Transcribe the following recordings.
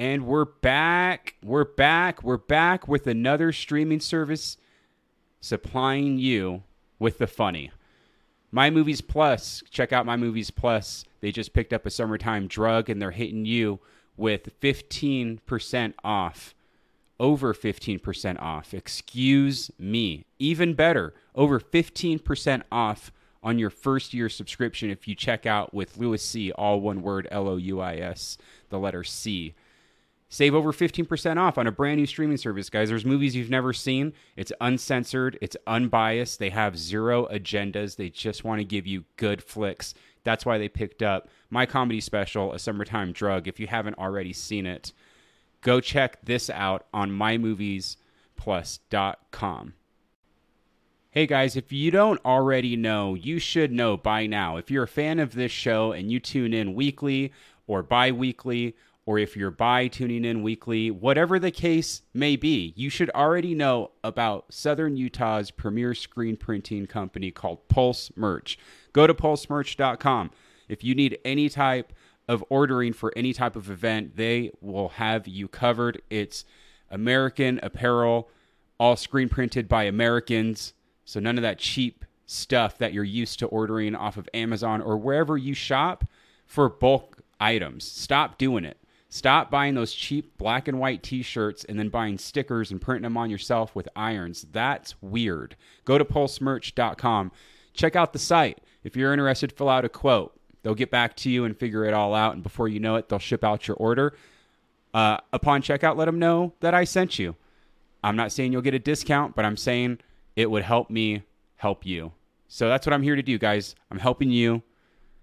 And we're back. We're back. We're back with another streaming service supplying you with the funny. My Movies Plus. Check out My Movies Plus. They just picked up a summertime drug and they're hitting you with 15% off. Over 15% off. Excuse me. Even better, over 15% off on your first year subscription if you check out with Louis C, all one word L O U I S, the letter C. Save over 15% off on a brand new streaming service, guys. There's movies you've never seen. It's uncensored, it's unbiased. They have zero agendas. They just want to give you good flicks. That's why they picked up my comedy special, A Summertime Drug. If you haven't already seen it, go check this out on mymoviesplus.com. Hey guys, if you don't already know, you should know by now. If you're a fan of this show and you tune in weekly or bi weekly, or if you're by tuning in weekly, whatever the case may be, you should already know about Southern Utah's premier screen printing company called Pulse Merch. Go to pulsemerch.com. If you need any type of ordering for any type of event, they will have you covered. It's American apparel, all screen printed by Americans. So none of that cheap stuff that you're used to ordering off of Amazon or wherever you shop for bulk items. Stop doing it. Stop buying those cheap black and white t shirts and then buying stickers and printing them on yourself with irons. That's weird. Go to pulsemerch.com. Check out the site. If you're interested, fill out a quote. They'll get back to you and figure it all out. And before you know it, they'll ship out your order. Uh, upon checkout, let them know that I sent you. I'm not saying you'll get a discount, but I'm saying it would help me help you. So that's what I'm here to do, guys. I'm helping you,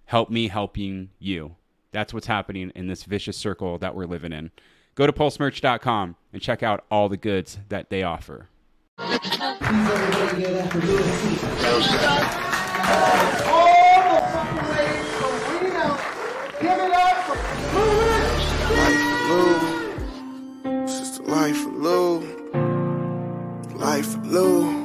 help me helping you. That's what's happening in this vicious circle that we're living in. Go to pulsemerch.com and check out all the goods that they offer. Life of Lou. Life Lou.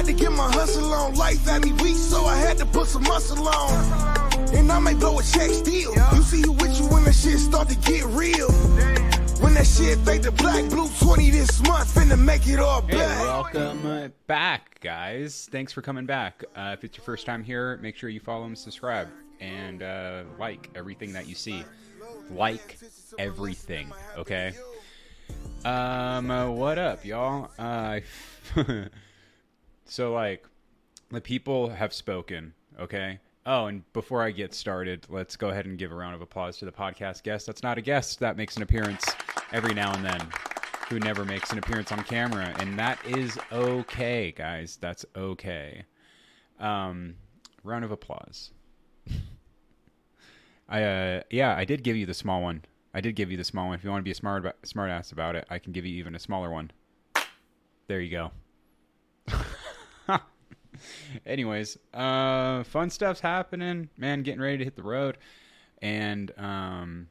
Had to get my hustle on. Life had me weak, so I had to put some muscle on. And I may blow a check still. You see who with you when the shit start to get real. When that shit fade to black, blue 20 this month, finna make it all Hey, welcome back, guys. Thanks for coming back. Uh, if it's your first time here, make sure you follow and subscribe and uh, like everything that you see. Like everything, okay? Um, uh, what up, y'all? Uh, so, like, the people have spoken, okay? Oh, and before I get started, let's go ahead and give a round of applause to the podcast guest. That's not a guest that makes an appearance every now and then, who never makes an appearance on camera, and that is okay, guys. That's okay. Um, round of applause. I uh, yeah, I did give you the small one. I did give you the small one. If you want to be a smart smart ass about it, I can give you even a smaller one. There you go. Anyways, uh, fun stuff's happening, man. Getting ready to hit the road, and um,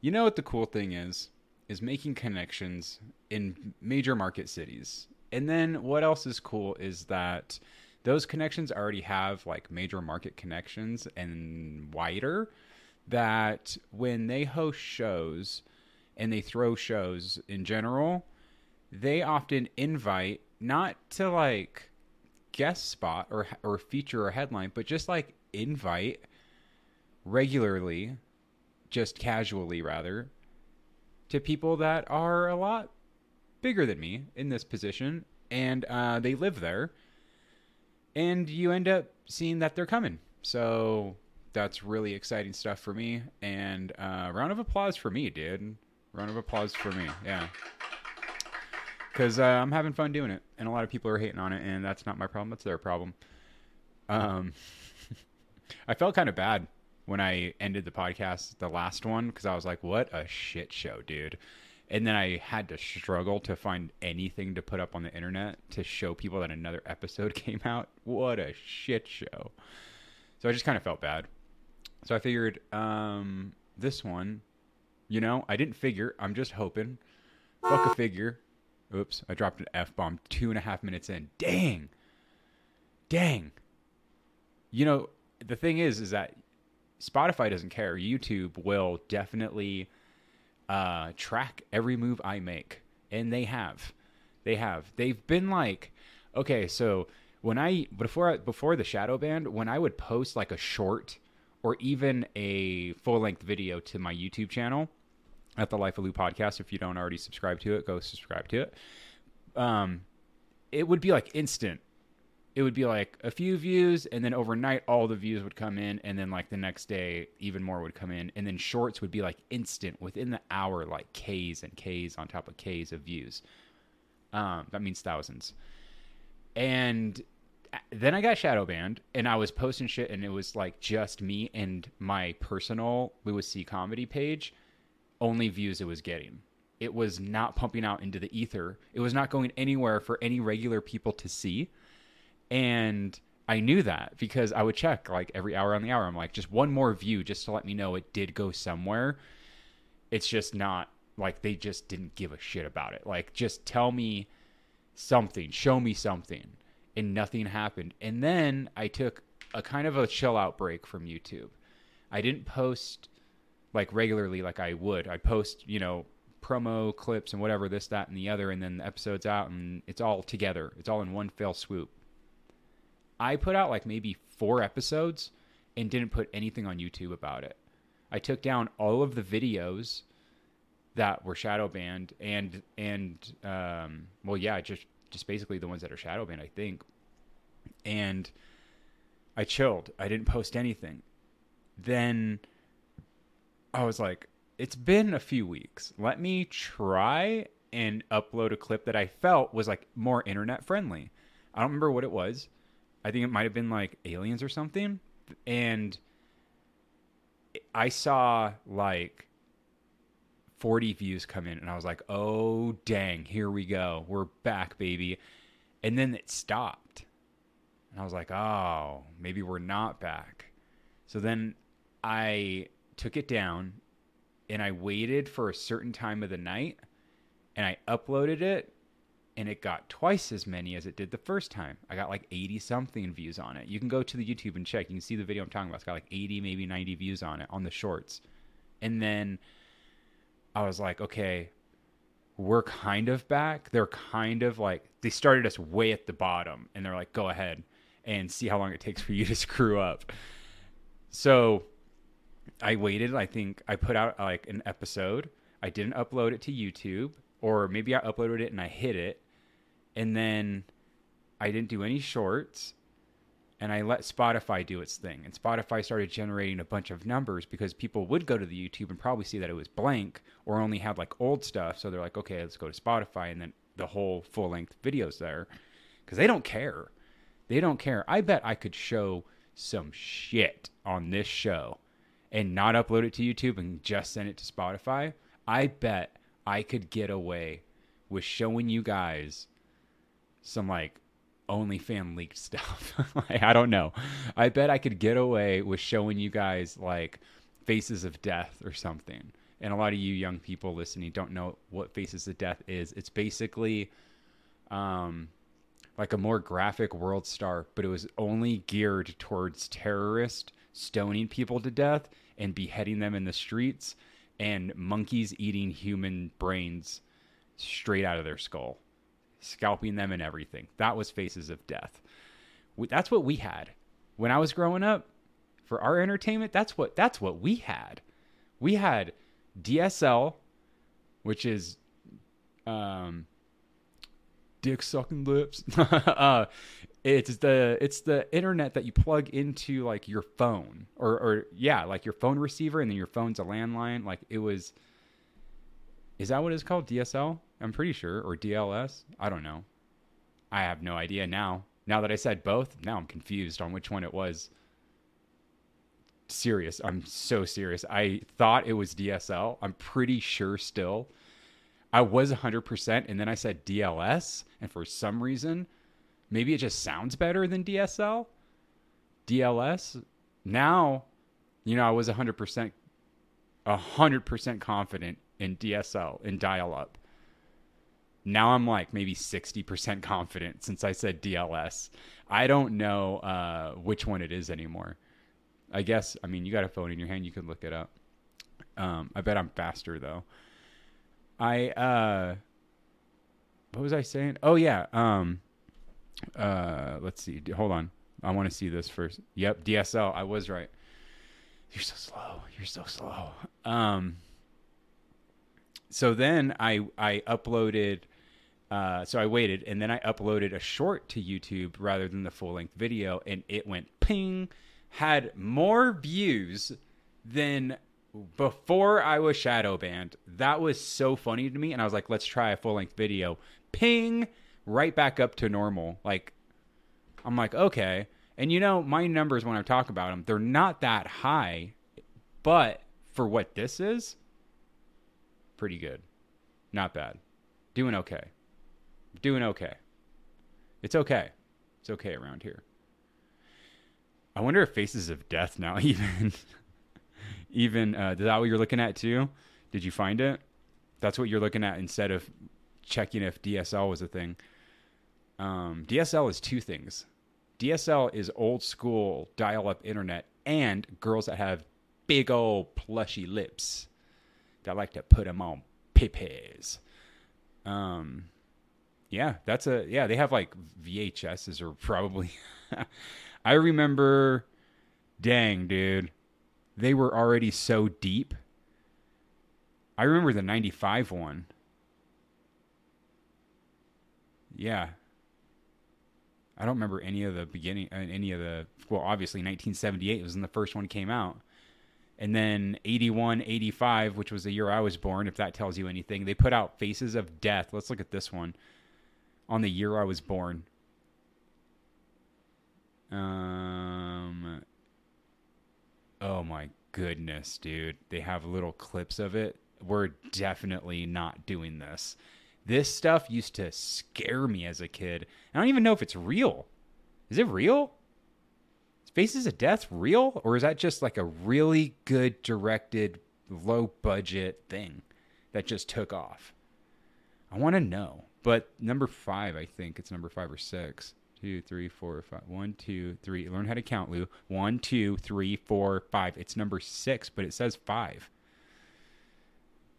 you know what the cool thing is? Is making connections in major market cities. And then what else is cool is that those connections already have like major market connections and wider that when they host shows and they throw shows in general, they often invite not to like guest spot or or feature or headline, but just like invite regularly, just casually rather, to people that are a lot bigger than me in this position, and uh, they live there, and you end up seeing that they're coming. So that's really exciting stuff for me. And uh, round of applause for me, dude. Round of applause for me. Yeah. Because uh, I'm having fun doing it, and a lot of people are hating on it, and that's not my problem. That's their problem. Um, I felt kind of bad when I ended the podcast, the last one, because I was like, "What a shit show, dude!" And then I had to struggle to find anything to put up on the internet to show people that another episode came out. What a shit show! So I just kind of felt bad. So I figured um, this one, you know, I didn't figure. I'm just hoping. Fuck a figure. Oops, I dropped an F bomb two and a half minutes in. Dang. Dang. You know, the thing is, is that Spotify doesn't care. YouTube will definitely uh, track every move I make, and they have, they have. They've been like, okay, so when I before before the shadow band, when I would post like a short or even a full length video to my YouTube channel at the Life of Lou podcast, if you don't already subscribe to it, go subscribe to it. Um, it would be like instant. It would be like a few views and then overnight all the views would come in and then like the next day even more would come in and then shorts would be like instant within the hour like k's and k's on top of k's of views. Um, that means thousands. And then i got shadow banned and i was posting shit and it was like just me and my personal louis c. Comedy page only views it was getting it was not pumping out into the ether it was not going anywhere for any regular people to see and I knew that because I would check like every hour on the hour. I'm like, just one more view just to let me know it did go somewhere. It's just not like they just didn't give a shit about it. Like, just tell me something, show me something. And nothing happened. And then I took a kind of a chill out break from YouTube. I didn't post like regularly like I would. I post, you know, promo clips and whatever, this, that, and the other, and then the episode's out and it's all together. It's all in one fell swoop. I put out like maybe four episodes and didn't put anything on YouTube about it. I took down all of the videos that were shadow banned and and um, well yeah just just basically the ones that are shadow banned I think and I chilled I didn't post anything then I was like it's been a few weeks let me try and upload a clip that I felt was like more internet friendly I don't remember what it was I think it might have been like aliens or something. And I saw like 40 views come in and I was like, "Oh dang, here we go. We're back, baby." And then it stopped. And I was like, "Oh, maybe we're not back." So then I took it down and I waited for a certain time of the night and I uploaded it and it got twice as many as it did the first time. I got like 80 something views on it. You can go to the YouTube and check. You can see the video I'm talking about. It's got like 80, maybe 90 views on it on the shorts. And then I was like, okay, we're kind of back. They're kind of like, they started us way at the bottom and they're like, go ahead and see how long it takes for you to screw up. So I waited. I think I put out like an episode. I didn't upload it to YouTube, or maybe I uploaded it and I hid it and then I didn't do any shorts and I let Spotify do its thing. And Spotify started generating a bunch of numbers because people would go to the YouTube and probably see that it was blank or only had like old stuff. So they're like, okay, let's go to Spotify. And then the whole full length videos there because they don't care. They don't care. I bet I could show some shit on this show and not upload it to YouTube and just send it to Spotify. I bet I could get away with showing you guys some like OnlyFan leaked stuff. like, I don't know. I bet I could get away with showing you guys like Faces of Death or something. And a lot of you young people listening don't know what Faces of Death is. It's basically um, like a more graphic World Star, but it was only geared towards terrorists stoning people to death and beheading them in the streets and monkeys eating human brains straight out of their skull scalping them and everything. That was Faces of Death. That's what we had when I was growing up. For our entertainment, that's what that's what we had. We had DSL, which is um, dick sucking lips. uh, it's the it's the internet that you plug into like your phone or or yeah, like your phone receiver, and then your phone's a landline. Like it was. Is that what it's called? DSL? I'm pretty sure, or DLS. I don't know. I have no idea now. Now that I said both, now I'm confused on which one it was. Serious. I'm so serious. I thought it was DSL. I'm pretty sure still. I was 100%, and then I said DLS, and for some reason, maybe it just sounds better than DSL. DLS. Now, you know, I was 100%, 100% confident in DSL, in dial up. Now I'm like maybe 60% confident since I said DLS. I don't know uh, which one it is anymore. I guess. I mean, you got a phone in your hand. You could look it up. Um, I bet I'm faster though. I uh, what was I saying? Oh yeah. Um, uh, let's see. Hold on. I want to see this first. Yep, DSL. I was right. You're so slow. You're so slow. Um. So then I I uploaded. Uh, so I waited, and then I uploaded a short to YouTube rather than the full length video, and it went ping, had more views than before I was shadow banned. That was so funny to me, and I was like, let's try a full length video. Ping, right back up to normal. Like, I'm like, okay. And you know, my numbers when I talk about them, they're not that high, but for what this is, pretty good. Not bad. Doing okay. Doing okay. It's okay. It's okay around here. I wonder if Faces of Death now even even uh, is that what you're looking at too? Did you find it? That's what you're looking at instead of checking if DSL was a thing. Um, DSL is two things. DSL is old school dial up internet and girls that have big old plushy lips that like to put them on pippies. Um, yeah, that's a yeah. They have like VHSs or probably. I remember, dang dude, they were already so deep. I remember the '95 one. Yeah. I don't remember any of the beginning, uh, any of the. Well, obviously, 1978 was when the first one came out. And then 81 85 which was the year i was born if that tells you anything they put out faces of death. Let's look at this one. On the year i was born. Um oh my goodness dude. They have little clips of it. We're definitely not doing this this stuff used to scare me as a kid i don't even know if it's real is it real Is Faces of Death real, or is that just like a really good directed, low budget thing that just took off? I want to know. But number five, I think it's number five or six. Two, three, four, five. One, two, three. Learn how to count, Lou. One, two, three, four, five. It's number six, but it says five.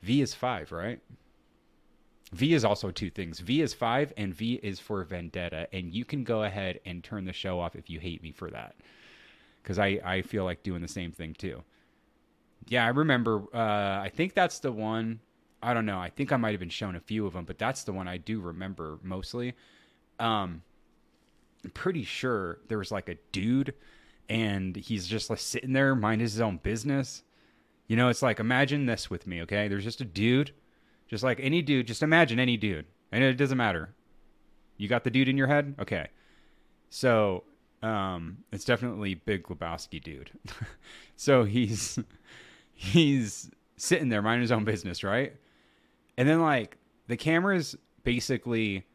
V is five, right? V is also two things. V is five, and V is for Vendetta. And you can go ahead and turn the show off if you hate me for that because I, I feel like doing the same thing too. Yeah, I remember. Uh, I think that's the one. I don't know. I think I might have been shown a few of them, but that's the one I do remember mostly. Um, I'm pretty sure there was like a dude, and he's just like sitting there, minding his own business. You know, it's like imagine this with me, okay? There's just a dude, just like any dude. Just imagine any dude, and it doesn't matter. You got the dude in your head, okay? So um, it's definitely Big Lebowski dude. so he's he's sitting there minding his own business, right? And then like the camera's basically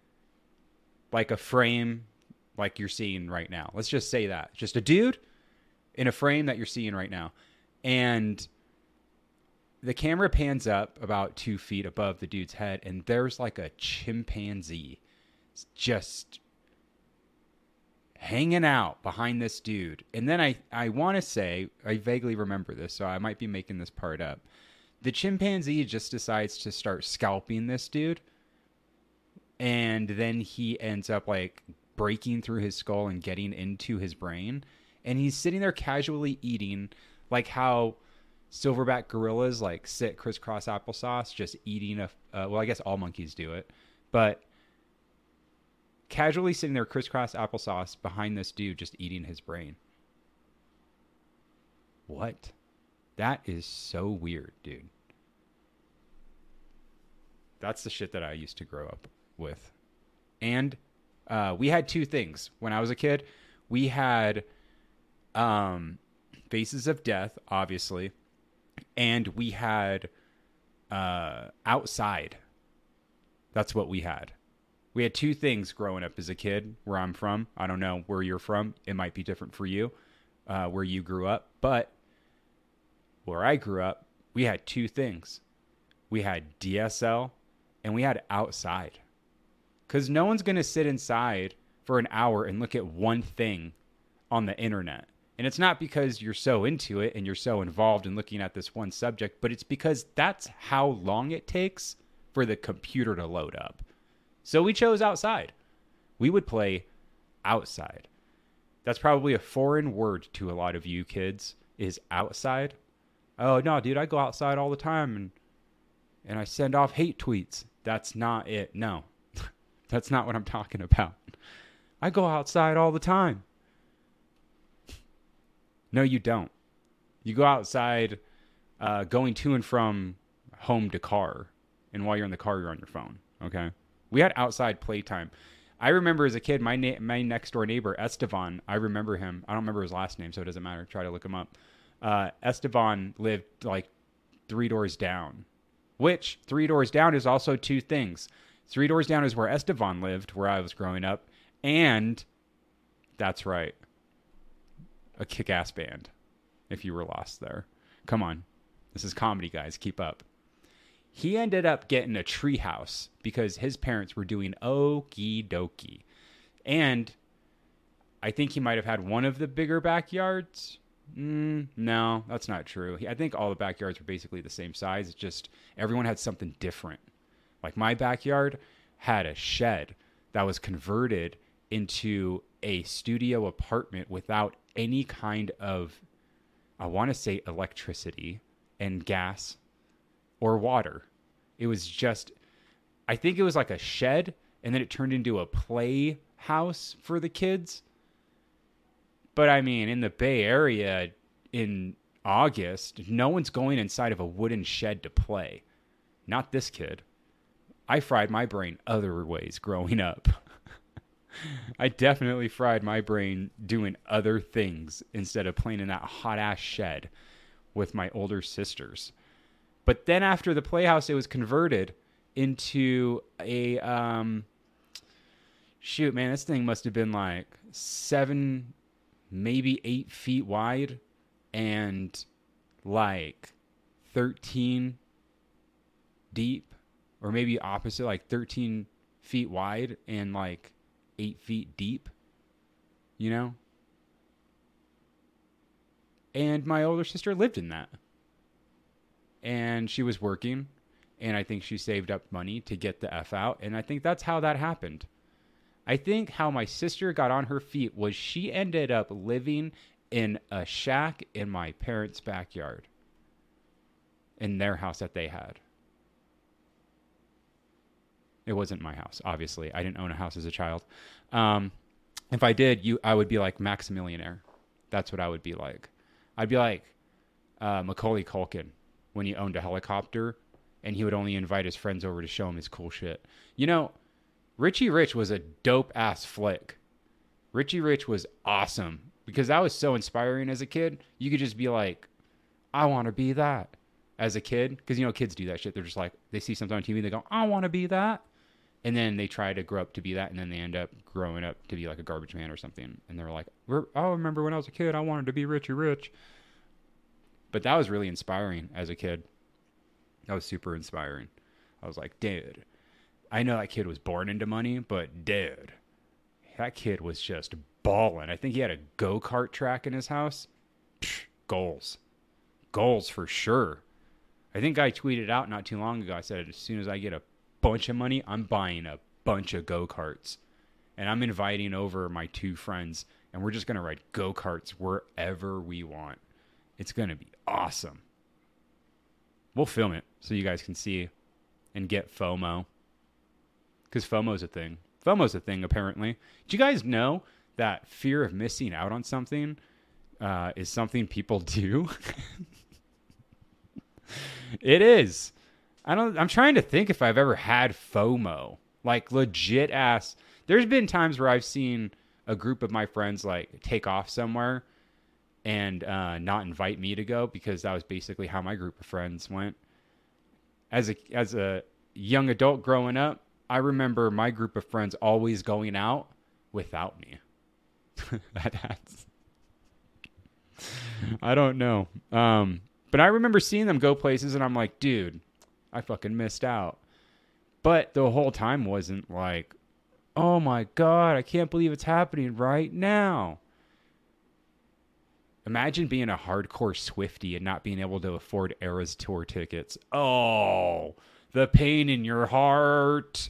like a frame like you're seeing right now. Let's just say that. Just a dude in a frame that you're seeing right now. And the camera pans up about two feet above the dude's head, and there's like a chimpanzee just hanging out behind this dude. And then I, I want to say, I vaguely remember this, so I might be making this part up. The chimpanzee just decides to start scalping this dude. And then he ends up like breaking through his skull and getting into his brain. And he's sitting there casually eating, like how silverback gorillas like sit crisscross applesauce, just eating a. Uh, well, I guess all monkeys do it, but casually sitting there crisscross applesauce behind this dude just eating his brain. What? That is so weird, dude. That's the shit that I used to grow up with. And uh, we had two things when I was a kid. We had um, Faces of Death, obviously, and we had uh, Outside. That's what we had we had two things growing up as a kid where I'm from. I don't know where you're from. It might be different for you, uh, where you grew up. But where I grew up, we had two things we had DSL and we had outside. Because no one's going to sit inside for an hour and look at one thing on the internet. And it's not because you're so into it and you're so involved in looking at this one subject, but it's because that's how long it takes for the computer to load up. So we chose outside. We would play outside. That's probably a foreign word to a lot of you kids is outside. Oh no, dude, I go outside all the time and and I send off hate tweets. That's not it. No. That's not what I'm talking about. I go outside all the time. No, you don't. You go outside uh, going to and from home to car. And while you're in the car, you're on your phone. Okay. We had outside playtime. I remember as a kid, my na- my next door neighbor Estevan. I remember him. I don't remember his last name, so it doesn't matter. Try to look him up. Uh, Esteban lived like three doors down, which three doors down is also two things. Three doors down is where Estevan lived, where I was growing up, and that's right, a kick-ass band. If you were lost there, come on, this is comedy, guys. Keep up. He ended up getting a treehouse because his parents were doing okie dokie. And I think he might have had one of the bigger backyards. Mm, no, that's not true. I think all the backyards were basically the same size. It's just everyone had something different. Like my backyard had a shed that was converted into a studio apartment without any kind of, I want to say, electricity and gas or water. It was just, I think it was like a shed, and then it turned into a play house for the kids. But I mean, in the Bay Area in August, no one's going inside of a wooden shed to play. Not this kid. I fried my brain other ways growing up. I definitely fried my brain doing other things instead of playing in that hot ass shed with my older sisters. But then after the playhouse, it was converted into a um, shoot, man. This thing must have been like seven, maybe eight feet wide, and like thirteen deep, or maybe opposite, like thirteen feet wide and like eight feet deep. You know. And my older sister lived in that and she was working and I think she saved up money to get the F out. And I think that's how that happened. I think how my sister got on her feet was she ended up living in a shack in my parents' backyard in their house that they had. It wasn't my house, obviously. I didn't own a house as a child. Um, if I did, you, I would be like Maximillionaire. That's what I would be like. I'd be like uh, Macaulay Culkin when he owned a helicopter and he would only invite his friends over to show him his cool shit. You know, Richie Rich was a dope ass flick. Richie Rich was awesome because that was so inspiring as a kid. You could just be like, I want to be that as a kid. Because, you know, kids do that shit. They're just like, they see something on TV, they go, I want to be that. And then they try to grow up to be that. And then they end up growing up to be like a garbage man or something. And they're like, I remember when I was a kid, I wanted to be Richie Rich. But that was really inspiring as a kid. That was super inspiring. I was like, dude, I know that kid was born into money, but dude, that kid was just balling. I think he had a go kart track in his house. Psh, goals. Goals for sure. I think I tweeted out not too long ago. I said, as soon as I get a bunch of money, I'm buying a bunch of go karts. And I'm inviting over my two friends, and we're just going to ride go karts wherever we want. It's going to be awesome. We'll film it so you guys can see and get FOMO. Because FOMO's a thing. FOMO's a thing, apparently. Do you guys know that fear of missing out on something uh, is something people do? it is. I don't. I'm trying to think if I've ever had FOMO, like legit ass. There's been times where I've seen a group of my friends like take off somewhere, and uh, not invite me to go because that was basically how my group of friends went. As a as a young adult growing up, I remember my group of friends always going out without me. that's I don't know. Um, but I remember seeing them go places and I'm like, dude, I fucking missed out. But the whole time wasn't like, oh my god, I can't believe it's happening right now Imagine being a hardcore Swiftie and not being able to afford Eras tour tickets. Oh, the pain in your heart.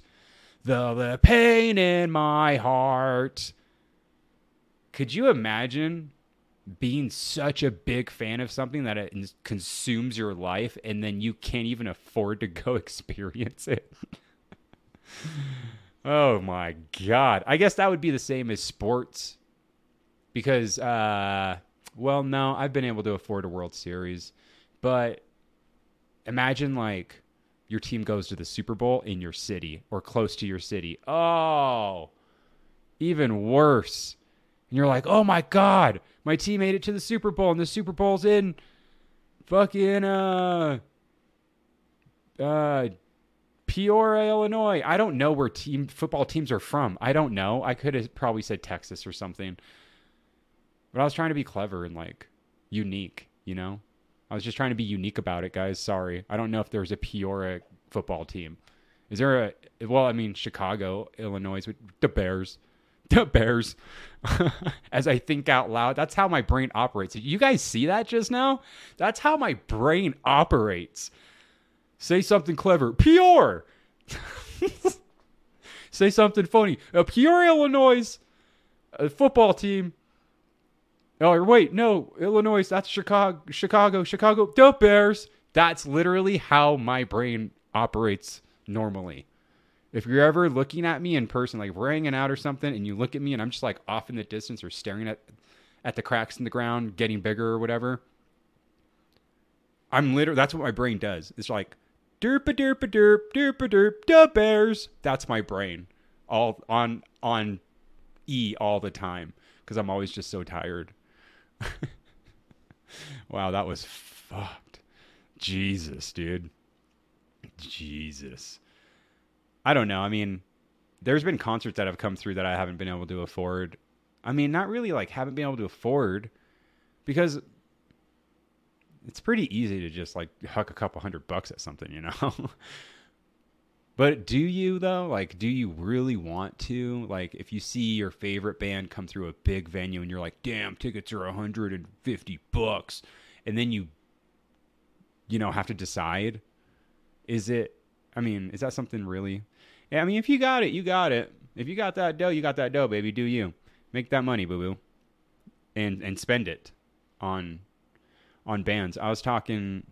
The, the pain in my heart. Could you imagine being such a big fan of something that it consumes your life and then you can't even afford to go experience it? oh my god. I guess that would be the same as sports. Because uh well, no, I've been able to afford a World Series, but imagine like your team goes to the Super Bowl in your city or close to your city. Oh, even worse. And you're like, oh my God, my team made it to the Super Bowl and the Super Bowl's in fucking uh uh Peoria, Illinois. I don't know where team football teams are from. I don't know. I could have probably said Texas or something. But I was trying to be clever and like unique, you know? I was just trying to be unique about it, guys. Sorry. I don't know if there's a Peoria football team. Is there a well, I mean Chicago, Illinois, the Bears. The Bears. As I think out loud, that's how my brain operates. You guys see that just now? That's how my brain operates. Say something clever. Peor. Say something funny. Uh, a Peoria, Illinois a football team Oh, wait, no, Illinois, that's Chicago, Chicago, Chicago, the Bears. That's literally how my brain operates normally. If you're ever looking at me in person, like we're hanging out or something, and you look at me and I'm just like off in the distance or staring at at the cracks in the ground, getting bigger or whatever, I'm literally that's what my brain does. It's like derp a derp a derp derp a derp the bears. That's my brain, all on on E all the time because I'm always just so tired. wow, that was fucked. Jesus, dude. Jesus. I don't know. I mean, there's been concerts that have come through that I haven't been able to afford. I mean, not really like haven't been able to afford because it's pretty easy to just like huck a couple hundred bucks at something, you know? But do you though? Like, do you really want to? Like, if you see your favorite band come through a big venue and you're like, "Damn, tickets are 150 bucks," and then you, you know, have to decide, is it? I mean, is that something really? I mean, if you got it, you got it. If you got that dough, you got that dough, baby. Do you make that money, boo boo, and and spend it on on bands? I was talking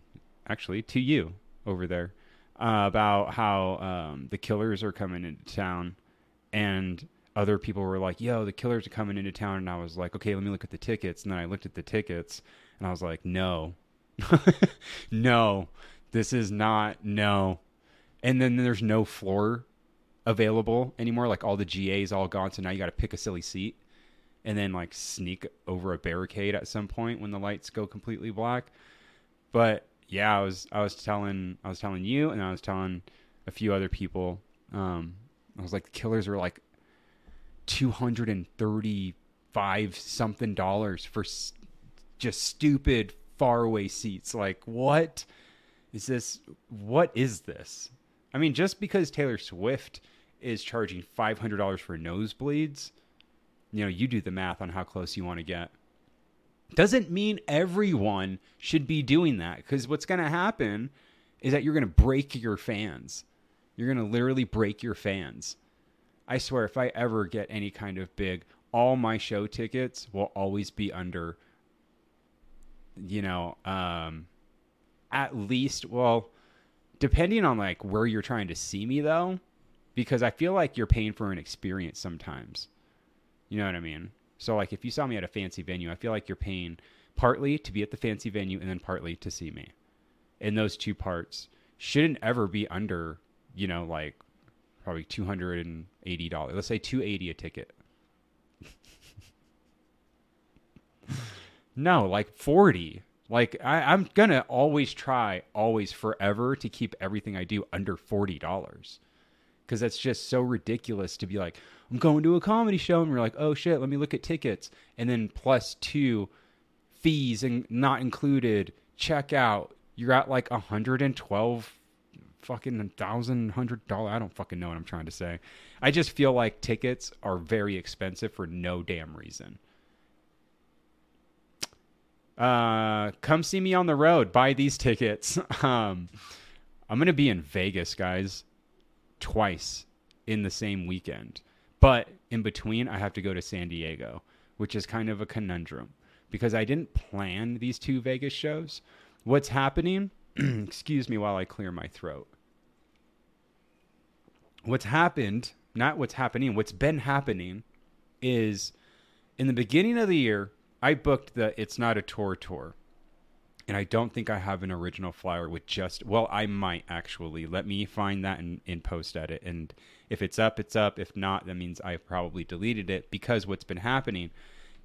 actually to you over there uh, about how um, the killers are coming into town, and other people were like, "Yo, the killers are coming into town," and I was like, "Okay, let me look at the tickets." And then I looked at the tickets, and I was like, "No, no, this is not no." And then there's no floor available anymore. Like all the GA's all gone, so now you got to pick a silly seat and then like sneak over a barricade at some point when the lights go completely black. But yeah, I was I was telling I was telling you and I was telling a few other people. Um, I was like, the killers are like two hundred and thirty-five something dollars for s- just stupid faraway seats. Like, what is this? What is this? I mean, just because Taylor Swift is charging five hundred dollars for nosebleeds, you know, you do the math on how close you want to get doesn't mean everyone should be doing that because what's going to happen is that you're going to break your fans. You're going to literally break your fans. I swear, if I ever get any kind of big, all my show tickets will always be under, you know, um, at least, well, depending on like where you're trying to see me though, because I feel like you're paying for an experience sometimes. You know what I mean? So like if you saw me at a fancy venue, I feel like you're paying partly to be at the fancy venue and then partly to see me. And those two parts shouldn't ever be under, you know, like probably two hundred and eighty dollars. Let's say two eighty a ticket. no, like forty. Like I, I'm gonna always try, always forever to keep everything I do under forty dollars. Cause that's just so ridiculous to be like, I'm going to a comedy show, and you're like, oh shit, let me look at tickets, and then plus two fees and not included checkout. You're at like a 112 fucking thousand hundred dollar. I don't fucking know what I'm trying to say. I just feel like tickets are very expensive for no damn reason. Uh, come see me on the road. Buy these tickets. Um, I'm gonna be in Vegas, guys, twice in the same weekend. But in between, I have to go to San Diego, which is kind of a conundrum because I didn't plan these two Vegas shows. What's happening? excuse me while I clear my throat. What's happened, not what's happening, what's been happening is in the beginning of the year, I booked the It's Not a Tour tour. And I don't think I have an original flyer with just, well, I might actually. Let me find that in, in post edit. And if it's up, it's up. If not, that means I've probably deleted it because what's been happening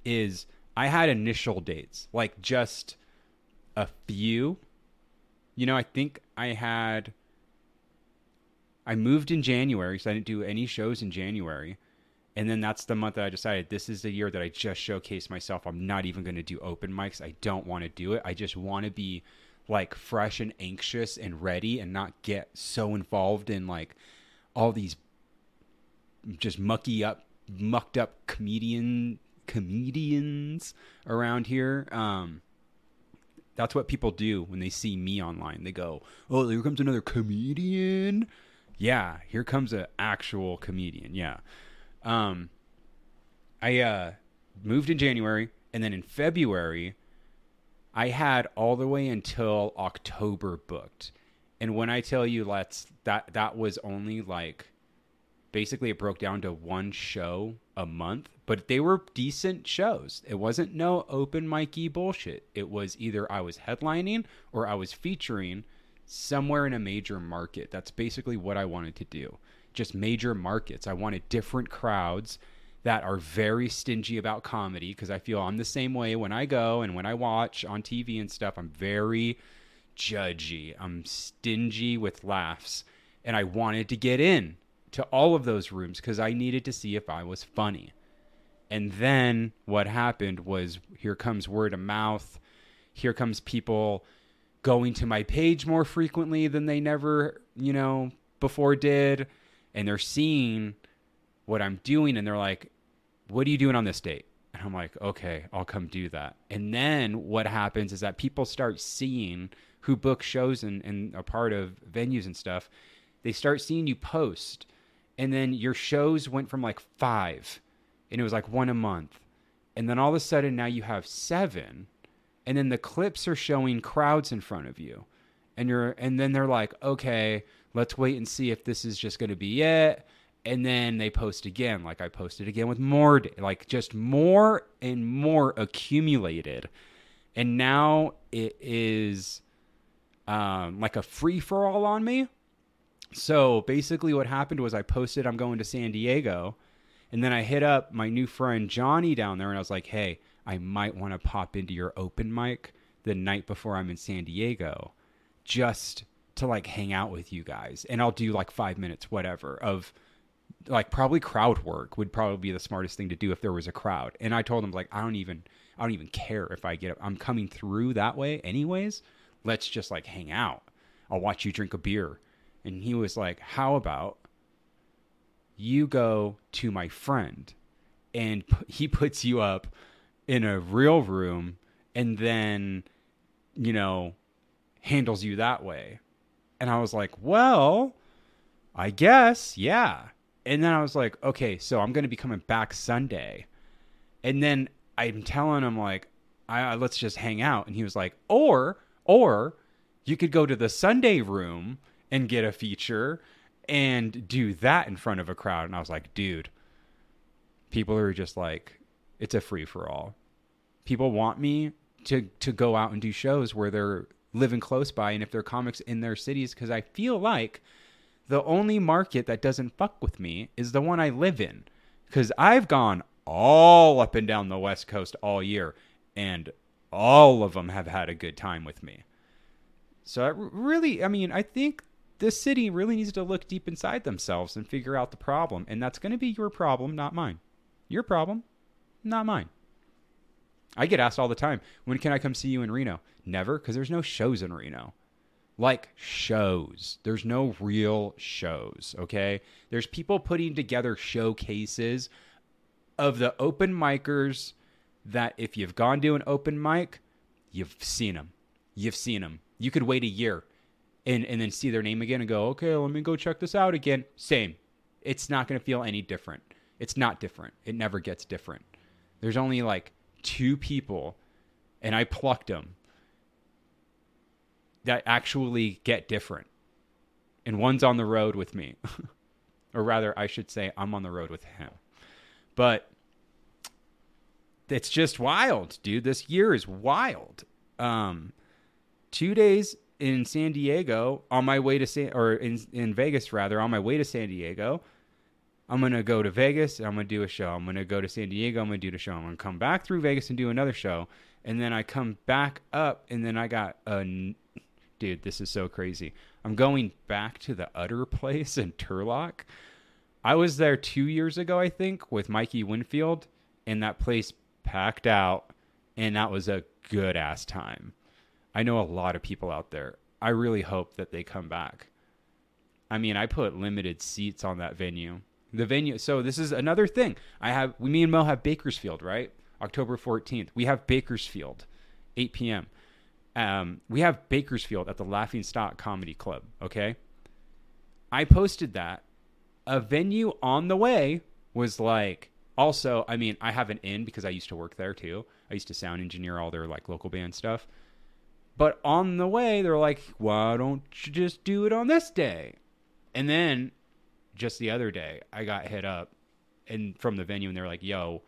is I had initial dates, like just a few. You know, I think I had. I moved in January, so I didn't do any shows in January. And then that's the month that I decided this is the year that I just showcase myself. I'm not even going to do open mics. I don't want to do it. I just want to be like fresh and anxious and ready and not get so involved in like all these just mucky up mucked up comedian comedians around here. Um that's what people do when they see me online. They go, "Oh, here comes another comedian." Yeah, here comes an actual comedian. Yeah. Um, I uh, moved in January, and then in February, I had all the way until October booked. And when I tell you let's that that was only like basically it broke down to one show a month, but they were decent shows. It wasn't no open micy bullshit. It was either I was headlining or I was featuring somewhere in a major market. That's basically what I wanted to do just major markets. I wanted different crowds that are very stingy about comedy because I feel I'm the same way when I go and when I watch on TV and stuff. I'm very judgy. I'm stingy with laughs. And I wanted to get in to all of those rooms because I needed to see if I was funny. And then what happened was here comes word of mouth. Here comes people going to my page more frequently than they never, you know, before did and they're seeing what I'm doing and they're like, What are you doing on this date? And I'm like, Okay, I'll come do that. And then what happens is that people start seeing who book shows and, and are part of venues and stuff. They start seeing you post. And then your shows went from like five and it was like one a month. And then all of a sudden now you have seven. And then the clips are showing crowds in front of you. And you're and then they're like, okay, let's wait and see if this is just going to be it. And then they post again like i posted again with more like just more and more accumulated. And now it is um, like a free for all on me. So basically what happened was i posted i'm going to san diego. And then i hit up my new friend johnny down there and i was like hey i might want to pop into your open mic the night before i'm in san diego. Just to like hang out with you guys and I'll do like 5 minutes whatever of like probably crowd work would probably be the smartest thing to do if there was a crowd. And I told him like I don't even I don't even care if I get up. I'm coming through that way anyways. Let's just like hang out. I'll watch you drink a beer. And he was like, "How about you go to my friend and he puts you up in a real room and then you know handles you that way and I was like, well, I guess, yeah. And then I was like, okay, so I'm going to be coming back Sunday. And then I'm telling him like, I, let's just hang out. And he was like, or, or you could go to the Sunday room and get a feature and do that in front of a crowd. And I was like, dude, people are just like, it's a free for all. People want me to to go out and do shows where they're living close by and if they're comics in their cities because I feel like the only market that doesn't fuck with me is the one I live in because I've gone all up and down the West Coast all year and all of them have had a good time with me. So I really, I mean, I think this city really needs to look deep inside themselves and figure out the problem. And that's going to be your problem, not mine. Your problem, not mine. I get asked all the time, when can I come see you in Reno? Never, because there's no shows in Reno. Like shows. There's no real shows, okay? There's people putting together showcases of the open micers that if you've gone to an open mic, you've seen them. You've seen them. You could wait a year and, and then see their name again and go, okay, let me go check this out again. Same. It's not going to feel any different. It's not different. It never gets different. There's only like two people, and I plucked them that actually get different. And one's on the road with me. or rather, I should say, I'm on the road with him. But it's just wild, dude. This year is wild. Um, two days in San Diego on my way to San or in in Vegas rather on my way to San Diego. I'm gonna go to Vegas. I'm gonna do a show. I'm gonna go to San Diego. I'm gonna do the show. I'm gonna come back through Vegas and do another show. And then I come back up, and then I got a dude. This is so crazy. I'm going back to the Utter place in Turlock. I was there two years ago, I think, with Mikey Winfield, and that place packed out, and that was a good ass time. I know a lot of people out there. I really hope that they come back. I mean, I put limited seats on that venue. The venue. So this is another thing. I have. We, me and Mo have Bakersfield, right? October fourteenth. We have Bakersfield, eight p.m. Um, we have Bakersfield at the Laughing Stock Comedy Club. Okay. I posted that. A venue on the way was like. Also, I mean, I have an in because I used to work there too. I used to sound engineer all their like local band stuff. But on the way, they're like, why don't you just do it on this day? And then just the other day, I got hit up and from the venue, and they're like, yo,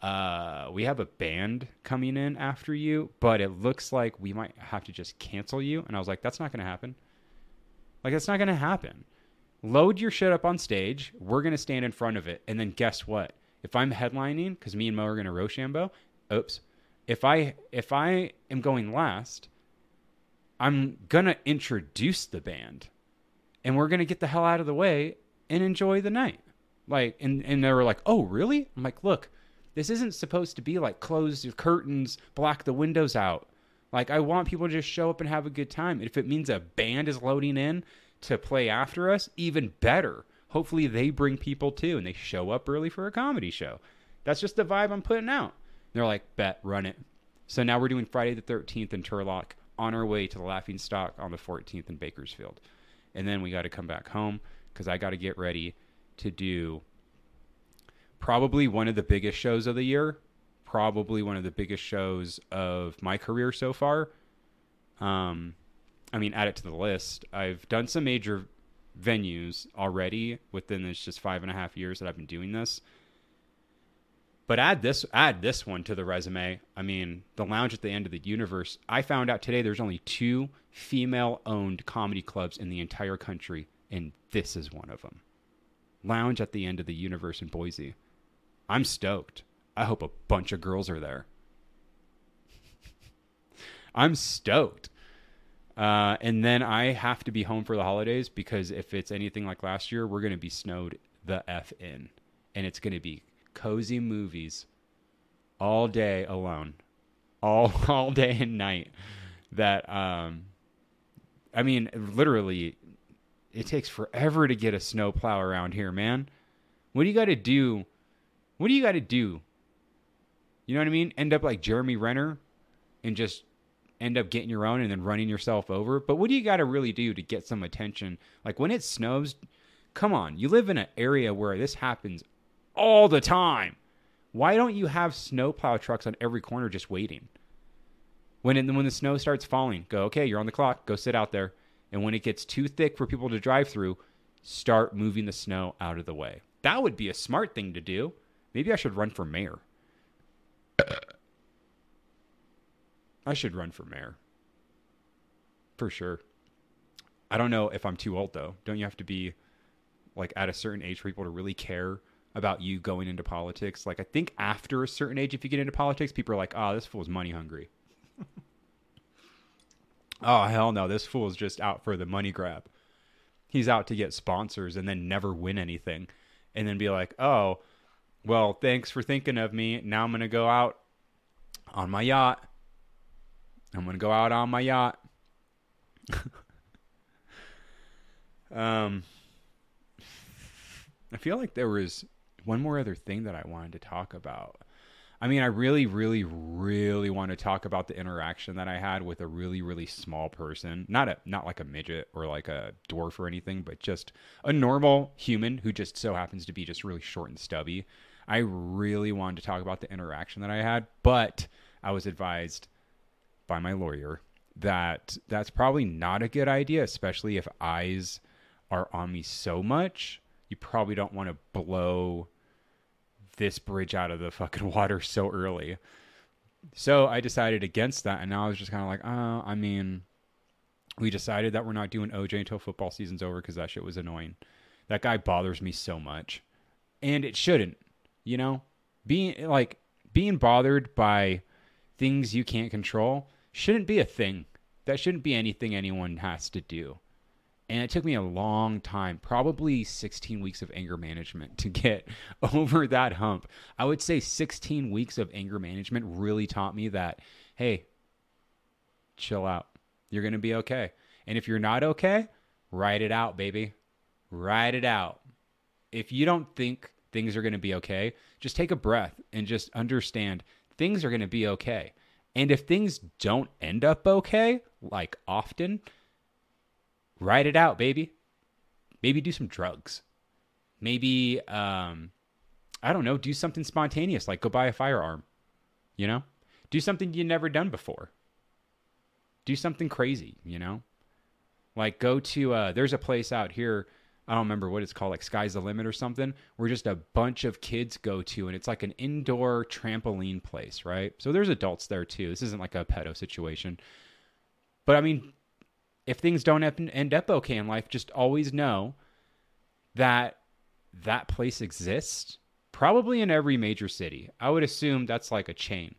uh, we have a band coming in after you, but it looks like we might have to just cancel you. And I was like, that's not going to happen. Like, that's not going to happen. Load your shit up on stage. We're going to stand in front of it. And then guess what? If I'm headlining, because me and Mo are going to Rochambeau, oops. If I if I am going last, I'm gonna introduce the band, and we're gonna get the hell out of the way and enjoy the night. Like, and and they were like, "Oh, really?" I'm like, "Look, this isn't supposed to be like close your curtains, block the windows out. Like, I want people to just show up and have a good time. If it means a band is loading in to play after us, even better. Hopefully, they bring people too, and they show up early for a comedy show. That's just the vibe I'm putting out." They're like, "Bet, run it." So now we're doing Friday the 13th in Turlock on our way to the Laughing Stock on the 14th in Bakersfield. And then we got to come back home because I got to get ready to do probably one of the biggest shows of the year, probably one of the biggest shows of my career so far. Um, I mean, add it to the list. I've done some major venues already within this just five and a half years that I've been doing this. But add this add this one to the resume. I mean, the lounge at the end of the universe. I found out today there's only two female-owned comedy clubs in the entire country, and this is one of them. Lounge at the end of the universe in Boise. I'm stoked. I hope a bunch of girls are there. I'm stoked. Uh, and then I have to be home for the holidays because if it's anything like last year, we're going to be snowed the F in. And it's going to be cozy movies all day alone, all all day and night. That um, I mean, literally, it takes forever to get a snowplow around here, man. What do you got to do? What do you got to do? You know what I mean? End up like Jeremy Renner and just end up getting your own and then running yourself over. But what do you got to really do to get some attention? Like when it snows, come on, you live in an area where this happens all the time. Why don't you have snowplow trucks on every corner just waiting? When it, when the snow starts falling, go okay, you're on the clock. Go sit out there. And when it gets too thick for people to drive through, start moving the snow out of the way. That would be a smart thing to do. Maybe I should run for mayor. I should run for mayor. For sure. I don't know if I'm too old though. Don't you have to be like at a certain age for people to really care about you going into politics. Like I think after a certain age, if you get into politics, people are like, "Oh, this fool's money hungry." oh hell no, this fool's just out for the money grab. He's out to get sponsors and then never win anything, and then be like, "Oh, well, thanks for thinking of me. Now I'm gonna go out on my yacht. I'm gonna go out on my yacht." um. I feel like there was one more other thing that I wanted to talk about. I mean, I really, really, really want to talk about the interaction that I had with a really, really small person. Not a not like a midget or like a dwarf or anything, but just a normal human who just so happens to be just really short and stubby. I really wanted to talk about the interaction that I had, but I was advised by my lawyer that that's probably not a good idea, especially if eyes are on me so much. You probably don't want to blow this bridge out of the fucking water so early. So I decided against that, and now I was just kind of like, oh, I mean, we decided that we're not doing OJ until football season's over because that shit was annoying. That guy bothers me so much, and it shouldn't. You know, being like being bothered by things you can't control shouldn't be a thing. That shouldn't be anything anyone has to do. And it took me a long time, probably 16 weeks of anger management to get over that hump. I would say 16 weeks of anger management really taught me that, hey, chill out. You're going to be okay. And if you're not okay, write it out, baby. Write it out. If you don't think things are going to be okay, just take a breath and just understand things are going to be okay. And if things don't end up okay, like often, write it out, baby. Maybe do some drugs. Maybe, um, I don't know, do something spontaneous, like go buy a firearm. You know, do something you never done before. Do something crazy. You know, like go to. Uh, there's a place out here. I don't remember what it's called, like Sky's the Limit or something, where just a bunch of kids go to, and it's like an indoor trampoline place, right? So there's adults there too. This isn't like a pedo situation. But I mean, if things don't end up okay in life, just always know that that place exists. Probably in every major city. I would assume that's like a chain.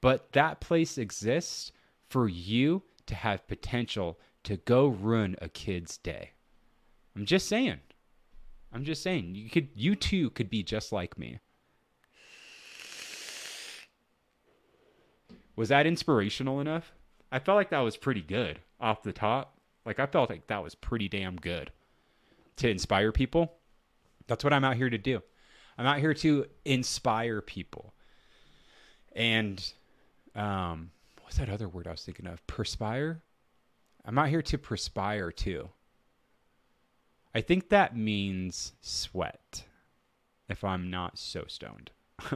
But that place exists for you to have potential to go ruin a kid's day. I'm just saying. I'm just saying. You could you too could be just like me. Was that inspirational enough? I felt like that was pretty good off the top. Like I felt like that was pretty damn good to inspire people. That's what I'm out here to do. I'm out here to inspire people. And um what's that other word I was thinking of? Perspire? I'm out here to perspire too. I think that means sweat if I'm not so stoned.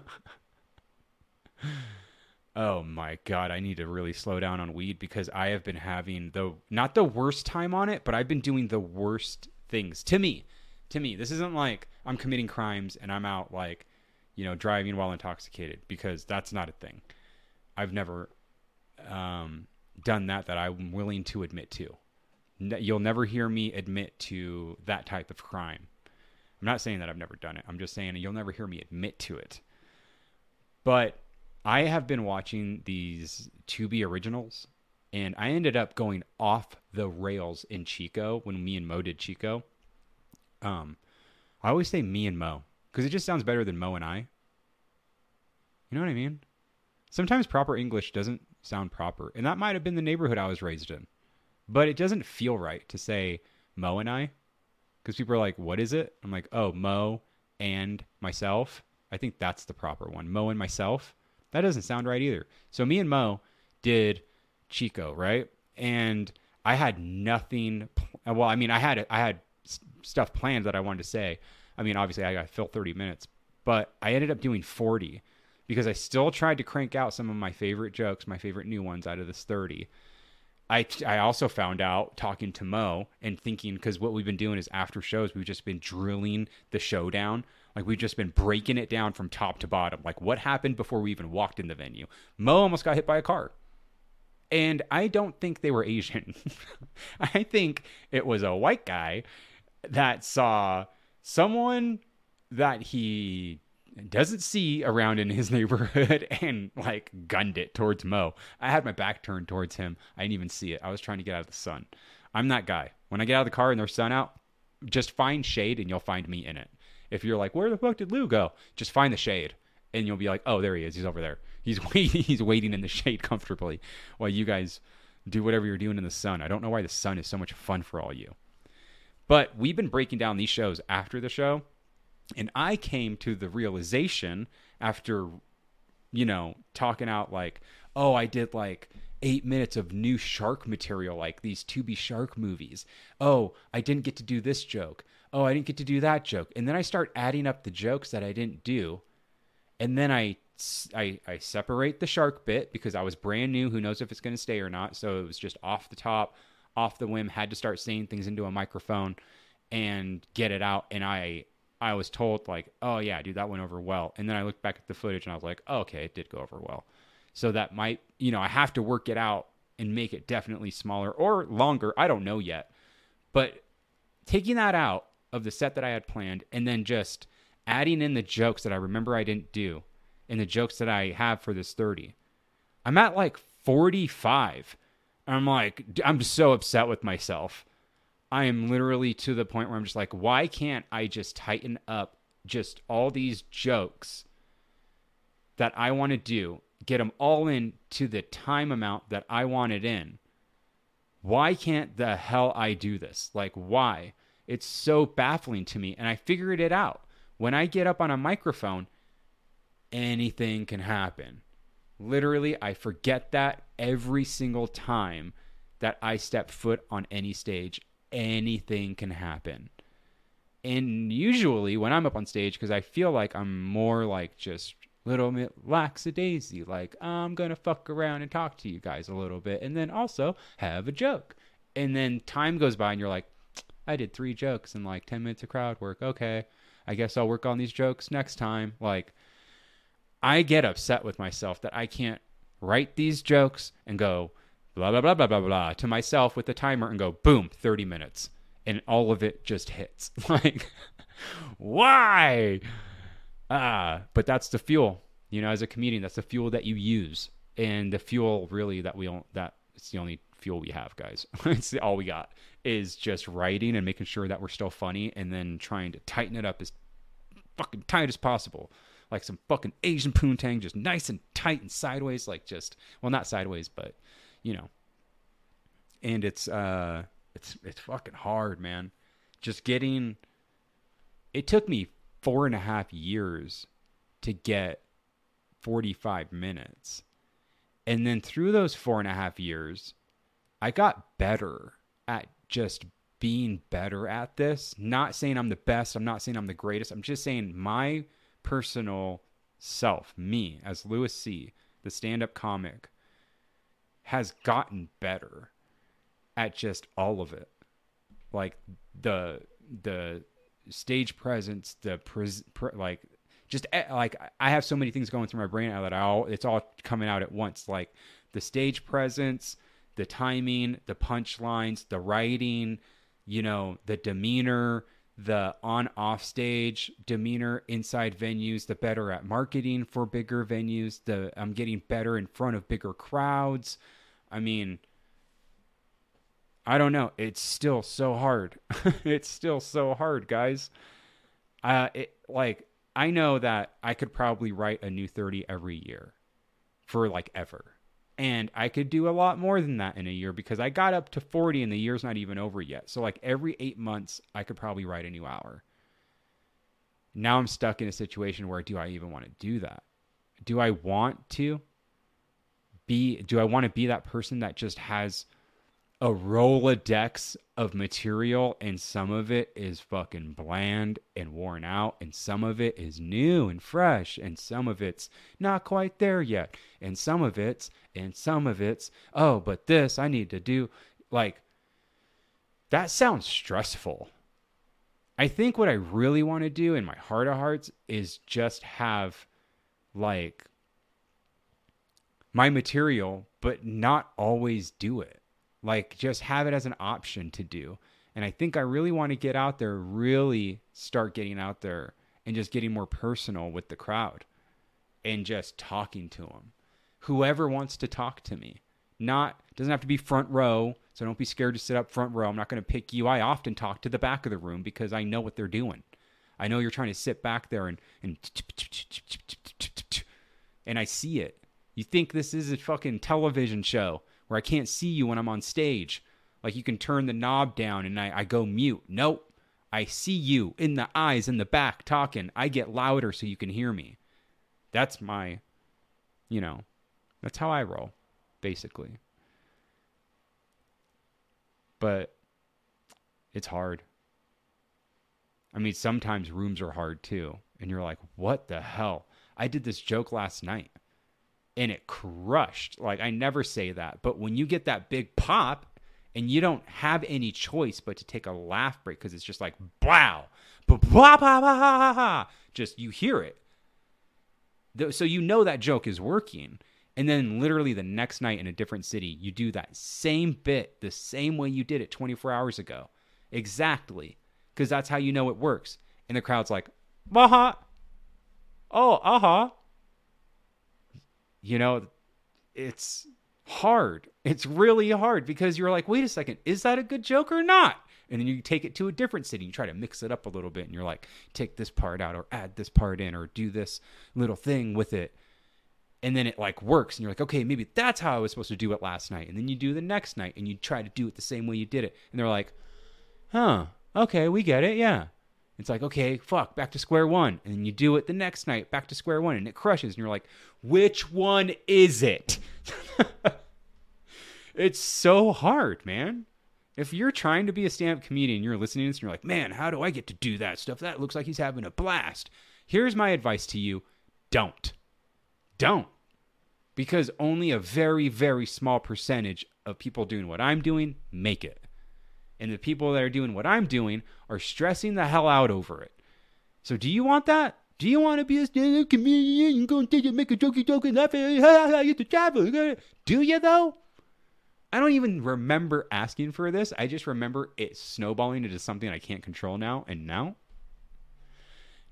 Oh my god, I need to really slow down on weed because I have been having the not the worst time on it, but I've been doing the worst things to me. To me, this isn't like I'm committing crimes and I'm out like, you know, driving while intoxicated because that's not a thing. I've never um, done that that I'm willing to admit to. You'll never hear me admit to that type of crime. I'm not saying that I've never done it. I'm just saying you'll never hear me admit to it. But I have been watching these Tubi originals, and I ended up going off the rails in Chico when me and Mo did Chico. Um, I always say me and Mo because it just sounds better than Mo and I. You know what I mean? Sometimes proper English doesn't sound proper, and that might have been the neighborhood I was raised in, but it doesn't feel right to say Mo and I because people are like, "What is it?" I'm like, "Oh, Mo and myself." I think that's the proper one. Mo and myself. That doesn't sound right either. So me and Mo did Chico, right? And I had nothing. Well, I mean, I had I had stuff planned that I wanted to say. I mean, obviously, I got to fill 30 minutes, but I ended up doing 40 because I still tried to crank out some of my favorite jokes, my favorite new ones out of this 30. I, I also found out talking to Mo and thinking because what we've been doing is after shows we've just been drilling the show down like we've just been breaking it down from top to bottom. Like what happened before we even walked in the venue. Mo almost got hit by a car. And I don't think they were Asian. I think it was a white guy that saw someone that he doesn't see around in his neighborhood and like gunned it towards Mo. I had my back turned towards him. I didn't even see it. I was trying to get out of the sun. I'm that guy. When I get out of the car and there's sun out, just find shade and you'll find me in it. If you're like, where the fuck did Lou go? Just find the shade, and you'll be like, oh, there he is. He's over there. He's waiting. He's waiting in the shade comfortably while you guys do whatever you're doing in the sun. I don't know why the sun is so much fun for all you. But we've been breaking down these shows after the show, and I came to the realization after you know, talking out like, oh, I did like eight minutes of new shark material, like these Tubi Shark movies. Oh, I didn't get to do this joke. Oh, I didn't get to do that joke. And then I start adding up the jokes that I didn't do. And then I, I, I separate the shark bit because I was brand new. Who knows if it's going to stay or not? So it was just off the top, off the whim, had to start saying things into a microphone and get it out. And I, I was told like, oh yeah, dude, that went over well. And then I looked back at the footage and I was like, oh, okay, it did go over well. So that might, you know, I have to work it out and make it definitely smaller or longer. I don't know yet. But taking that out of the set that I had planned and then just adding in the jokes that I remember I didn't do and the jokes that I have for this 30. I'm at like 45. I'm like, I'm so upset with myself I am literally to the point where I'm just like, why can't I just tighten up just all these jokes that I want to do, get them all in to the time amount that I want it in? Why can't the hell I do this? Like, why? It's so baffling to me. And I figured it out. When I get up on a microphone, anything can happen. Literally, I forget that every single time that I step foot on any stage anything can happen. And usually when I'm up on stage, because I feel like I'm more like just little bit lackadaisy, like I'm gonna fuck around and talk to you guys a little bit, and then also have a joke. And then time goes by, and you're like, I did three jokes in like ten minutes of crowd work. Okay, I guess I'll work on these jokes next time. Like, I get upset with myself that I can't write these jokes and go, blah blah blah blah blah blah to myself with the timer and go boom 30 minutes. And all of it just hits. Like why? Ah but that's the fuel. You know as a comedian that's the fuel that you use. And the fuel really that we don't that it's the only fuel we have guys. It's all we got is just writing and making sure that we're still funny and then trying to tighten it up as fucking tight as possible. Like some fucking asian poontang just nice and tight and sideways like just well not sideways but you know. And it's uh it's it's fucking hard, man. Just getting it took me four and a half years to get 45 minutes. And then through those four and a half years, I got better at just being better at this. Not saying I'm the best, I'm not saying I'm the greatest. I'm just saying my personal self, me as Louis C., the stand up comic, has gotten better at just all of it. Like the the stage presence, the pres, pre, like just eh, like I have so many things going through my brain now that I all it's all coming out at once. Like the stage presence, the timing, the punchlines, the writing, you know, the demeanor, the on off stage demeanor inside venues, the better at marketing for bigger venues, the I'm getting better in front of bigger crowds. I mean, I don't know. It's still so hard. it's still so hard, guys. Uh, it, like I know that I could probably write a new 30 every year for like ever. And I could do a lot more than that in a year because I got up to 40 and the year's not even over yet. So, like, every eight months, I could probably write a new hour. Now I'm stuck in a situation where do I even want to do that? Do I want to? be do I want to be that person that just has a Rolodex of material and some of it is fucking bland and worn out and some of it is new and fresh and some of it's not quite there yet and some of it's and some of it's oh but this I need to do like that sounds stressful. I think what I really want to do in my heart of hearts is just have like my material, but not always do it. Like just have it as an option to do. And I think I really want to get out there, really start getting out there and just getting more personal with the crowd and just talking to them. Whoever wants to talk to me. Not doesn't have to be front row, so don't be scared to sit up front row. I'm not going to pick you. I often talk to the back of the room because I know what they're doing. I know you're trying to sit back there and and and I see it you think this is a fucking television show where I can't see you when I'm on stage. Like you can turn the knob down and I, I go mute. Nope. I see you in the eyes in the back talking. I get louder so you can hear me. That's my You know, that's how I roll, basically. But it's hard. I mean, sometimes rooms are hard too. And you're like, what the hell? I did this joke last night and it crushed. Like, I never say that. But when you get that big pop and you don't have any choice but to take a laugh break because it's just like, wow, just you hear it. So you know that joke is working. And then literally the next night in a different city, you do that same bit the same way you did it 24 hours ago. Exactly. Because that's how you know it works. And the crowd's like, uh-huh. Oh, uh-huh. You know, it's hard. It's really hard because you're like, wait a second, is that a good joke or not? And then you take it to a different city. You try to mix it up a little bit and you're like, take this part out or add this part in or do this little thing with it and then it like works and you're like okay maybe that's how i was supposed to do it last night and then you do the next night and you try to do it the same way you did it and they're like huh okay we get it yeah it's like okay fuck back to square one. And you do it the next night back to square one and it crushes. And you're like which one is it? It's so hard man. If you're trying to be a stand-up comedian you're listening to this and you're like man how do i get to do that stuff? That looks like he's having a blast. Here's my advice to you. Don't. Don't. Because only a very, very small percentage of people doing what I'm doing make it. And the people that are doing what I'm doing are stressing the hell out over it. So, do you want that? Do you want to be a stand-up comedian and go and take it, make a jokey joke and laugh at get to travel? Do you though? I don't even remember asking for this. I just remember it snowballing into something I can't control now. And now,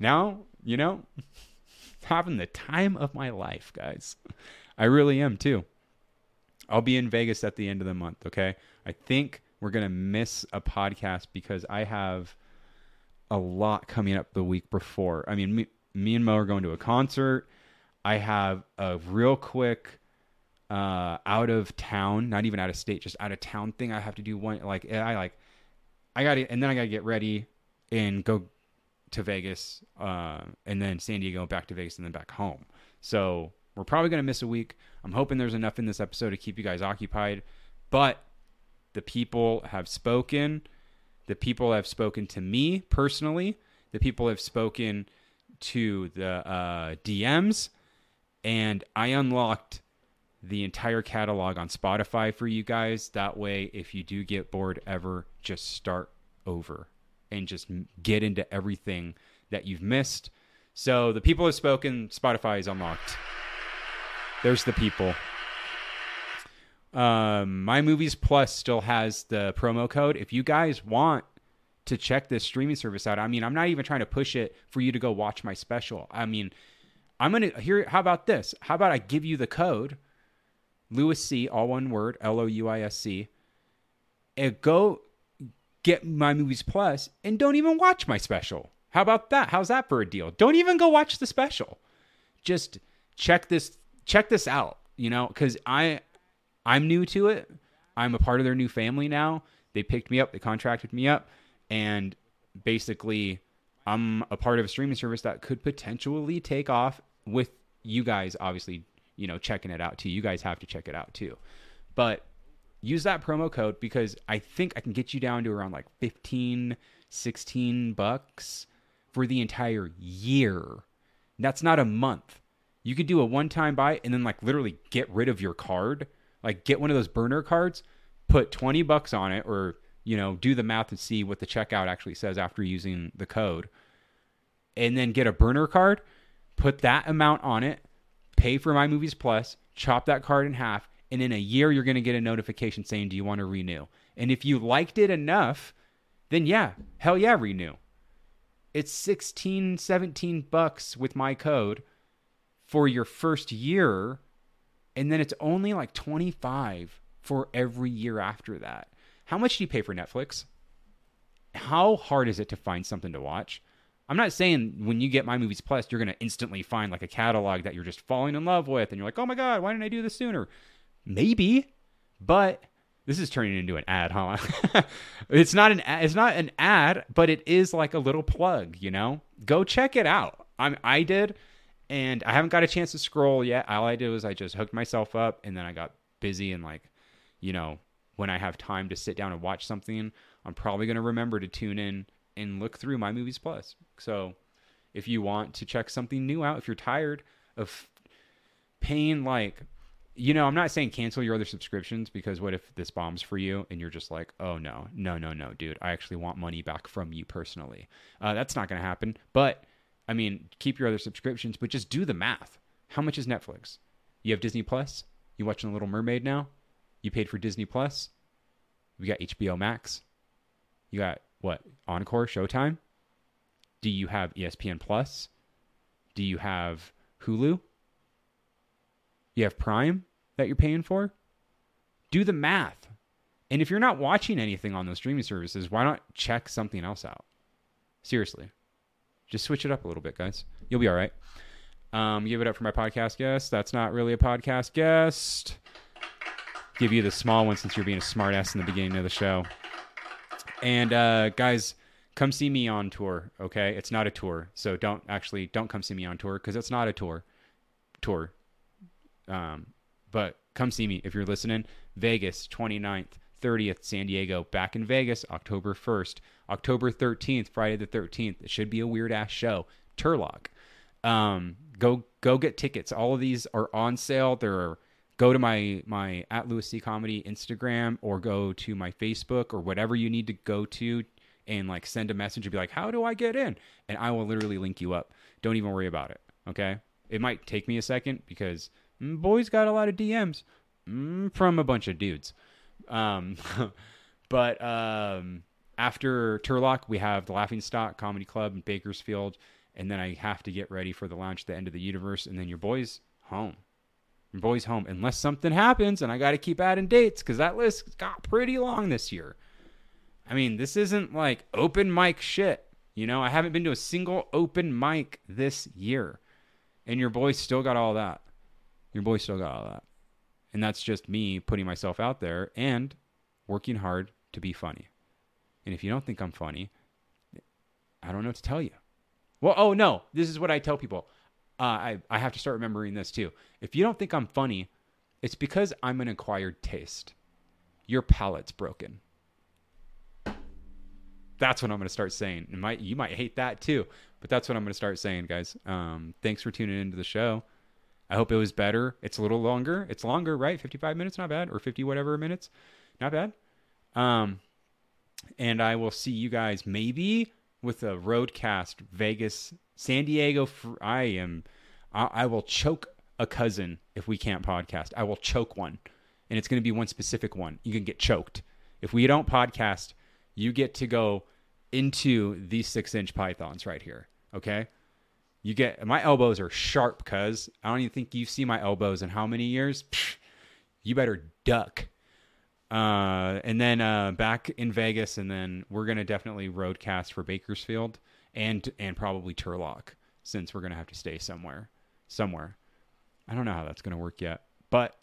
now, you know, having the time of my life, guys. I really am too. I'll be in Vegas at the end of the month, okay? I think we're going to miss a podcast because I have a lot coming up the week before. I mean, me, me and Mo are going to a concert. I have a real quick uh, out of town, not even out of state, just out of town thing I have to do one like I like I got to and then I got to get ready and go to Vegas, uh, and then San Diego, back to Vegas, and then back home. So we're probably going to miss a week. I'm hoping there's enough in this episode to keep you guys occupied. But the people have spoken. The people have spoken to me personally. The people have spoken to the uh, DMs. And I unlocked the entire catalog on Spotify for you guys. That way, if you do get bored ever, just start over and just get into everything that you've missed. So the people have spoken. Spotify is unlocked. There's the people. Um, My Movies Plus still has the promo code. If you guys want to check this streaming service out, I mean, I'm not even trying to push it for you to go watch my special. I mean, I'm gonna here. How about this? How about I give you the code, Louis C, all one word, L O U I S C, and go get my movies plus and don't even watch my special. How about that? How's that for a deal? Don't even go watch the special. Just check this check this out, you know, cuz I I'm new to it. I'm a part of their new family now. They picked me up, they contracted me up and basically I'm a part of a streaming service that could potentially take off with you guys obviously, you know, checking it out too. You guys have to check it out too. But use that promo code because I think I can get you down to around like 15, 16 bucks for the entire year. That's not a month. You could do a one time buy and then like literally get rid of your card. Like get one of those burner cards, put 20 bucks on it or you know, do the math and see what the checkout actually says after using the code. And then get a burner card, put that amount on it, pay for my movies plus, chop that card in half and in a year you're going to get a notification saying do you want to renew and if you liked it enough then yeah hell yeah renew it's 16 17 bucks with my code for your first year and then it's only like 25 for every year after that how much do you pay for netflix how hard is it to find something to watch I'm not saying when you get My Movies Plus, you're going to instantly find like a catalog that you're just falling in love with and you're like, oh my God, why didn't I do this sooner? Maybe, but this is turning into an ad, huh? it's not an ad, it's not an ad, but it is like a little plug, you know? Go check it out. I'm I did and I haven't got a chance to scroll yet. All I did was I just hooked myself up, and then I got busy and like, you know, when I have time to sit down and watch something, I'm probably gonna remember to tune in and look through my movies plus. So, if you want to check something new out, if you're tired of paying like you know, I'm not saying cancel your other subscriptions because what if this bombs for you and you're just like, oh no, no, no, no, dude, I actually want money back from you personally. Uh, that's not going to happen. But I mean, keep your other subscriptions, but just do the math. How much is Netflix? You have Disney Plus? You watching The Little Mermaid now? You paid for Disney Plus? We got HBO Max. You got what? Encore, Showtime? Do you have ESPN Plus? Do you have Hulu? You have Prime that you're paying for? Do the math. And if you're not watching anything on those streaming services, why not check something else out? Seriously. Just switch it up a little bit, guys. You'll be all right. Um, give it up for my podcast guest. That's not really a podcast guest. Give you the small one since you're being a smartass in the beginning of the show. And uh, guys, come see me on tour. Okay, it's not a tour, so don't actually don't come see me on tour because it's not a tour. Tour. Um, but come see me if you're listening. Vegas, 29th, 30th, San Diego, back in Vegas, October 1st. October 13th, Friday the 13th. It should be a weird ass show. Turlock. Um, go go get tickets. All of these are on sale. There are go to my my at Louis C Comedy Instagram or go to my Facebook or whatever you need to go to and like send a message and be like, "How do I get in?" And I will literally link you up. Don't even worry about it. Okay? It might take me a second because mm, boys got a lot of DMs mm, from a bunch of dudes. Um, but um, after Turlock, we have the Laughing Stock Comedy Club in Bakersfield, and then I have to get ready for the launch, the end of the universe, and then your boy's home. Your boy's home, unless something happens, and I got to keep adding dates because that list got pretty long this year. I mean, this isn't like open mic shit. You know, I haven't been to a single open mic this year, and your boy still got all that. Your boy still got all that. And that's just me putting myself out there and working hard to be funny. And if you don't think I'm funny, I don't know what to tell you. Well, oh no, this is what I tell people. Uh, I, I have to start remembering this too. If you don't think I'm funny, it's because I'm an acquired taste. Your palate's broken. That's what I'm going to start saying. It might you might hate that too, but that's what I'm going to start saying, guys. Um, thanks for tuning into the show. I hope it was better. It's a little longer. It's longer, right? 55 minutes, not bad, or 50 whatever minutes, not bad. Um, and I will see you guys maybe with a roadcast Vegas, San Diego. I am, I, I will choke a cousin if we can't podcast. I will choke one, and it's going to be one specific one. You can get choked if we don't podcast. You get to go into these six inch pythons right here. Okay. You get my elbows are sharp, cuz I don't even think you've seen my elbows in how many years. Psh, you better duck. Uh, and then uh, back in Vegas, and then we're gonna definitely roadcast for Bakersfield and and probably Turlock, since we're gonna have to stay somewhere, somewhere. I don't know how that's gonna work yet, but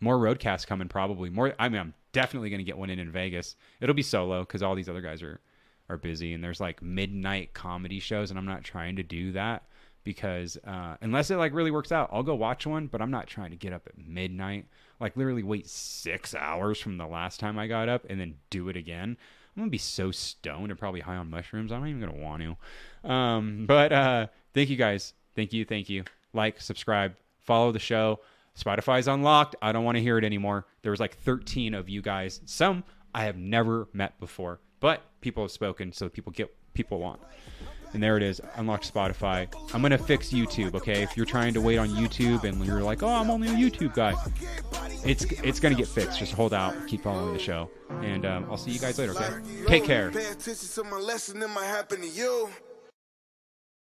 more roadcasts coming probably. More. I mean, I'm definitely gonna get one in in Vegas. It'll be solo because all these other guys are are busy, and there's like midnight comedy shows, and I'm not trying to do that because uh, unless it like really works out, I'll go watch one. But I'm not trying to get up at midnight, like literally wait six hours from the last time I got up and then do it again. I'm gonna be so stoned and probably high on mushrooms. I'm not even gonna want to. Um, but uh, thank you guys. Thank you. Thank you. Like, subscribe, follow the show. Spotify's unlocked. I don't want to hear it anymore. There was like 13 of you guys. Some I have never met before, but people have spoken, so people get people want. And there it is, unlocked Spotify. I'm gonna fix YouTube, okay? If you're trying to wait on YouTube and you're like, oh, I'm only a YouTube guy, it's it's gonna get fixed. Just hold out, keep following the show, and um, I'll see you guys later, okay? Take care.